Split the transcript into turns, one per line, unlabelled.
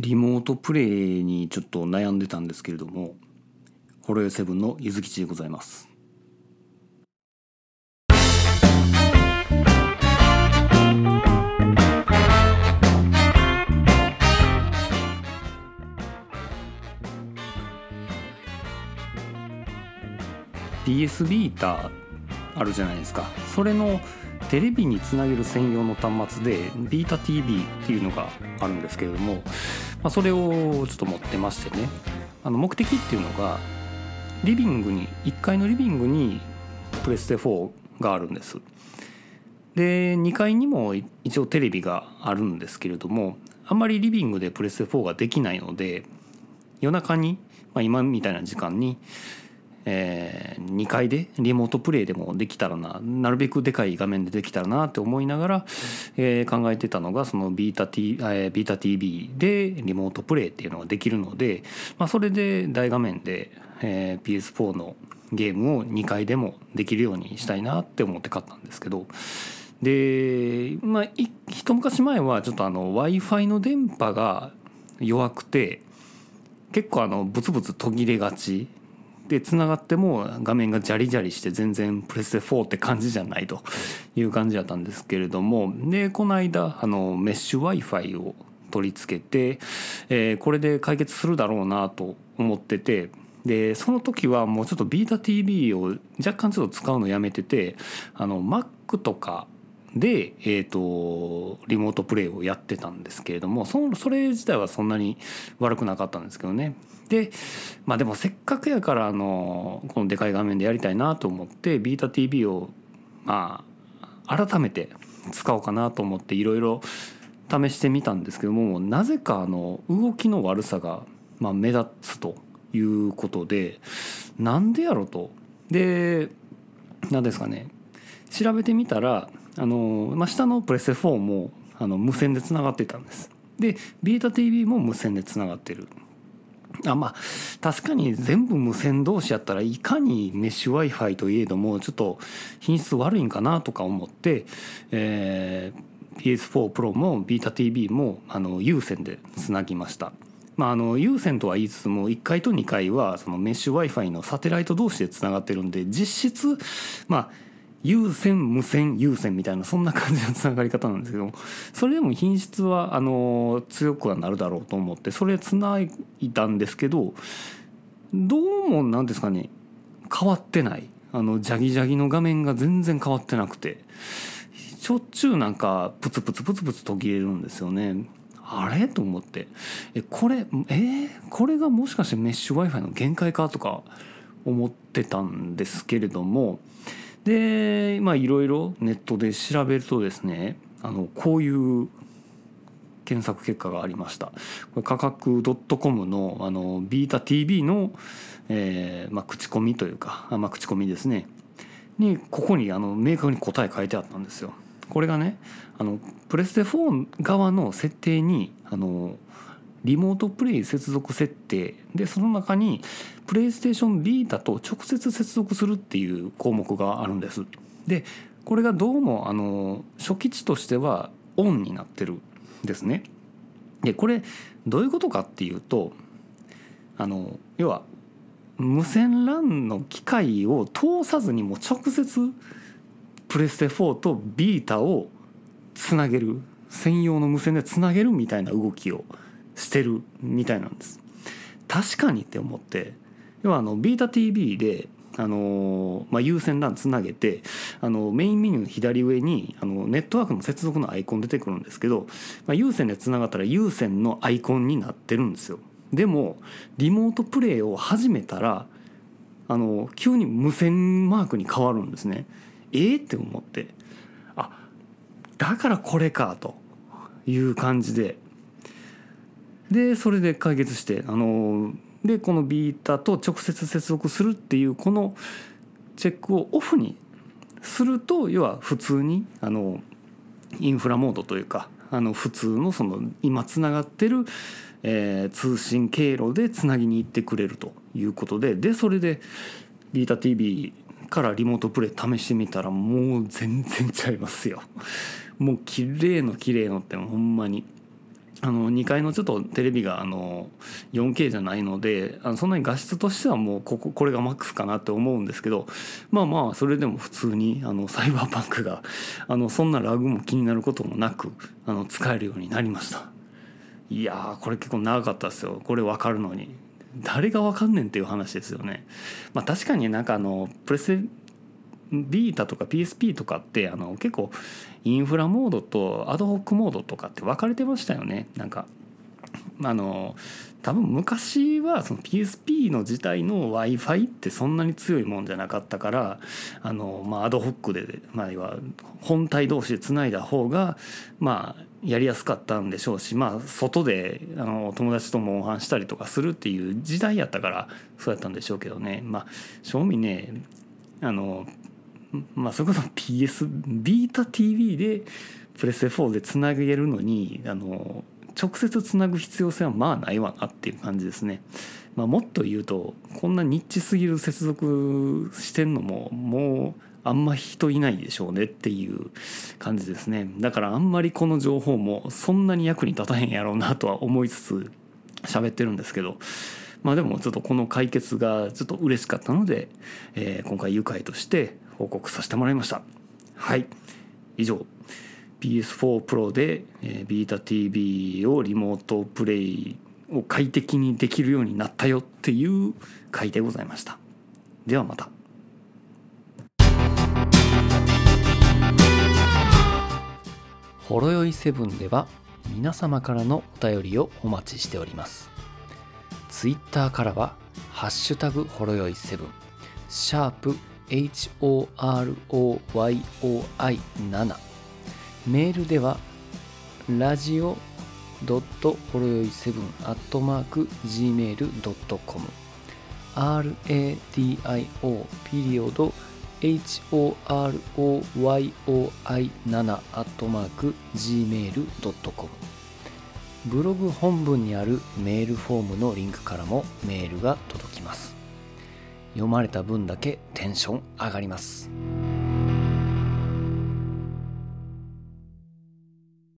リモートプレイにちょっと悩んでたんですけれどもホロヨセブンのゆずきちでございます？PS ビータあるじゃないですかそれのテレビにつなげる専用の端末でビータ TV っていうのがあるんですけれども、まあ、それをちょっと持ってましてね。あの目的っていうのがリビングに1階のリビングにプレステ4があるんです。で2階にも一応テレビがあるんですけれどもあんまりリビングでプレステ4ができないので夜中に、まあ、今みたいな時間にえー、2階でリモートプレイでもできたらななるべくでかい画面でできたらなって思いながら、えー、考えてたのがそのビータ、T えー、ビータ TV でリモートプレイっていうのができるので、まあ、それで大画面で、えー、PS4 のゲームを2階でもできるようにしたいなって思って買ったんですけどでまあ一昔前はちょっとあの w i f i の電波が弱くて結構あのブツブツ途切れがちでつながっても画面がジャリジャリして全然プレステ4って感じじゃないという感じだったんですけれどもでこの間あのメッシュ w i f i を取り付けて、えー、これで解決するだろうなと思っててでその時はもうちょっとビータ TV を若干ちょっと使うのやめててあの Mac とかで、えーと、リモートプレイをやってたんですけれどもそそれ自体はそんなに悪くなかったんですけどね。でまあでもせっかくやからあのこのでかい画面でやりたいなと思ってビータ TV をまあ改めて使おうかなと思っていろいろ試してみたんですけどもなぜかあの動きの悪さがまあ目立つということでなんでやろと。で何ですかね。調べてみたらあの、まあ、下のプレステ4もあの無線でつながってたんですでビータ TV も無線でつながってるあまあ確かに全部無線同士やったらいかにメッシュ w i f i といえどもちょっと品質悪いんかなとか思って、えー、PS4 Pro もビータ TV もあの有線でつなぎました。まあ、あの有線とは言いつつも1階と2階はそのメッシュ w i f i のサテライト同士でつながってるんで実質まあ有線無線有線みたいなそんな感じのつながり方なんですけどもそれでも品質はあの強くはなるだろうと思ってそれつないだんですけどどうもなんですかね変わってない。あのジャギジャギの画面が全然変わってなくてしょっちゅうなんかプツプツプツプツ途切れるんですよね。あれ？と思って。えこれえー、これがもしかしてメッシュ w i f i の限界か？とか思ってたんですけれどもでまあいろいろネットで調べるとですねあのこういう検索結果がありましたこれ価格 .com のあのビータ TV の、えーまあ、口コミというかあ、まあ、口コミですねにここにあの明確に答え書いてあったんですよ。これがねあのプレステ4側の設定にあのリモートプレイ接続設定でその中にプレイステーションビータと直接接続するっていう項目があるんです。でこれがどうもあの初期値としてはオンになってるんですね。でこれどういうことかっていうとあの要は無線 LAN の機械を通さずにも直接プレステ4とビータをつなげる専用の無線でつなげるみたいな動きをしてるみたいなんです。確かにって思って要はあのビータ TV であのまあ、有線 LAN つなげてあのメインメニューの左上にあのネットワークの接続のアイコン出てくるんですけど、まあ、有線でつながったら有線のアイコンになってるんですよ。でもリモートプレイを始めたらあの急に無線マークに変わるんですね。えー、って思ってあだからこれかという感じででそれで解決してあのでこのビータと直接接続するっていうこのチェックをオフにすると要は普通にあのインフラモードというかあの普通のその今つながってる、えー、通信経路でつなぎに行ってくれるということででそれでビータ TV からリモートプレイ試してみたらもう全然ちゃいますよ。もう綺麗の綺麗のってほんまにあの2階のちょっとテレビがあの 4K じゃないのであのそんなに画質としてはもうこここれがマックスかなって思うんですけどまあまあそれでも普通にあのサイバーパンクがあのそんなラグも気になることもなくあの使えるようになりました。いやーこれ結構長かったですよ。これ分かるのに。誰が分かんねんっていう話ですよね。まあ確かになんかあのプレスビータとか PSP とかってあの結構インフラモードとアドホックモードとかって分かれてましたよね。なんかあの多分昔はその PSP の自体の w i f i ってそんなに強いもんじゃなかったからあの、まあ、アドホックで、まあ、は本体同士でつないだ方がまあやりやすかったんでしょうしまあ外であの友達とモンハンしたりとかするっていう時代やったからそうやったんでしょうけどね。まあ正味ねあのまあそれこそ PS ビータ TV でプレステ4でつなげるのにあの直接つなぐ必要性はまあないわなっていう感じですね。まあ、もっと言うとこんなニッチすぎる接続してんのももうあんま人いないでしょうねっていう感じですねだからあんまりこの情報もそんなに役に立たへんやろうなとは思いつつ喋ってるんですけどまあでもちょっとこの解決がちょっと嬉しかったので、えー、今回愉快として報告させてもらいました。はい。以上。PS4 Pro で、えー、ビータ TV をリモートプレイを快適にできるようになったよっていう回でございました。ではまた。ほろよいセブンでは皆様からのお便りをお待ちしております。ツイッターからは「ハッシュタグほろよいセブン」シャープ HOROYOI7 メールではラジオドットほろよい7アットマーク gmail.com radio ピリオド horoyoi7 アットマーク gmail.com ブログ本文にあるメールフォームのリンクからもメールが届きます。読まれた分だけテンション上がります。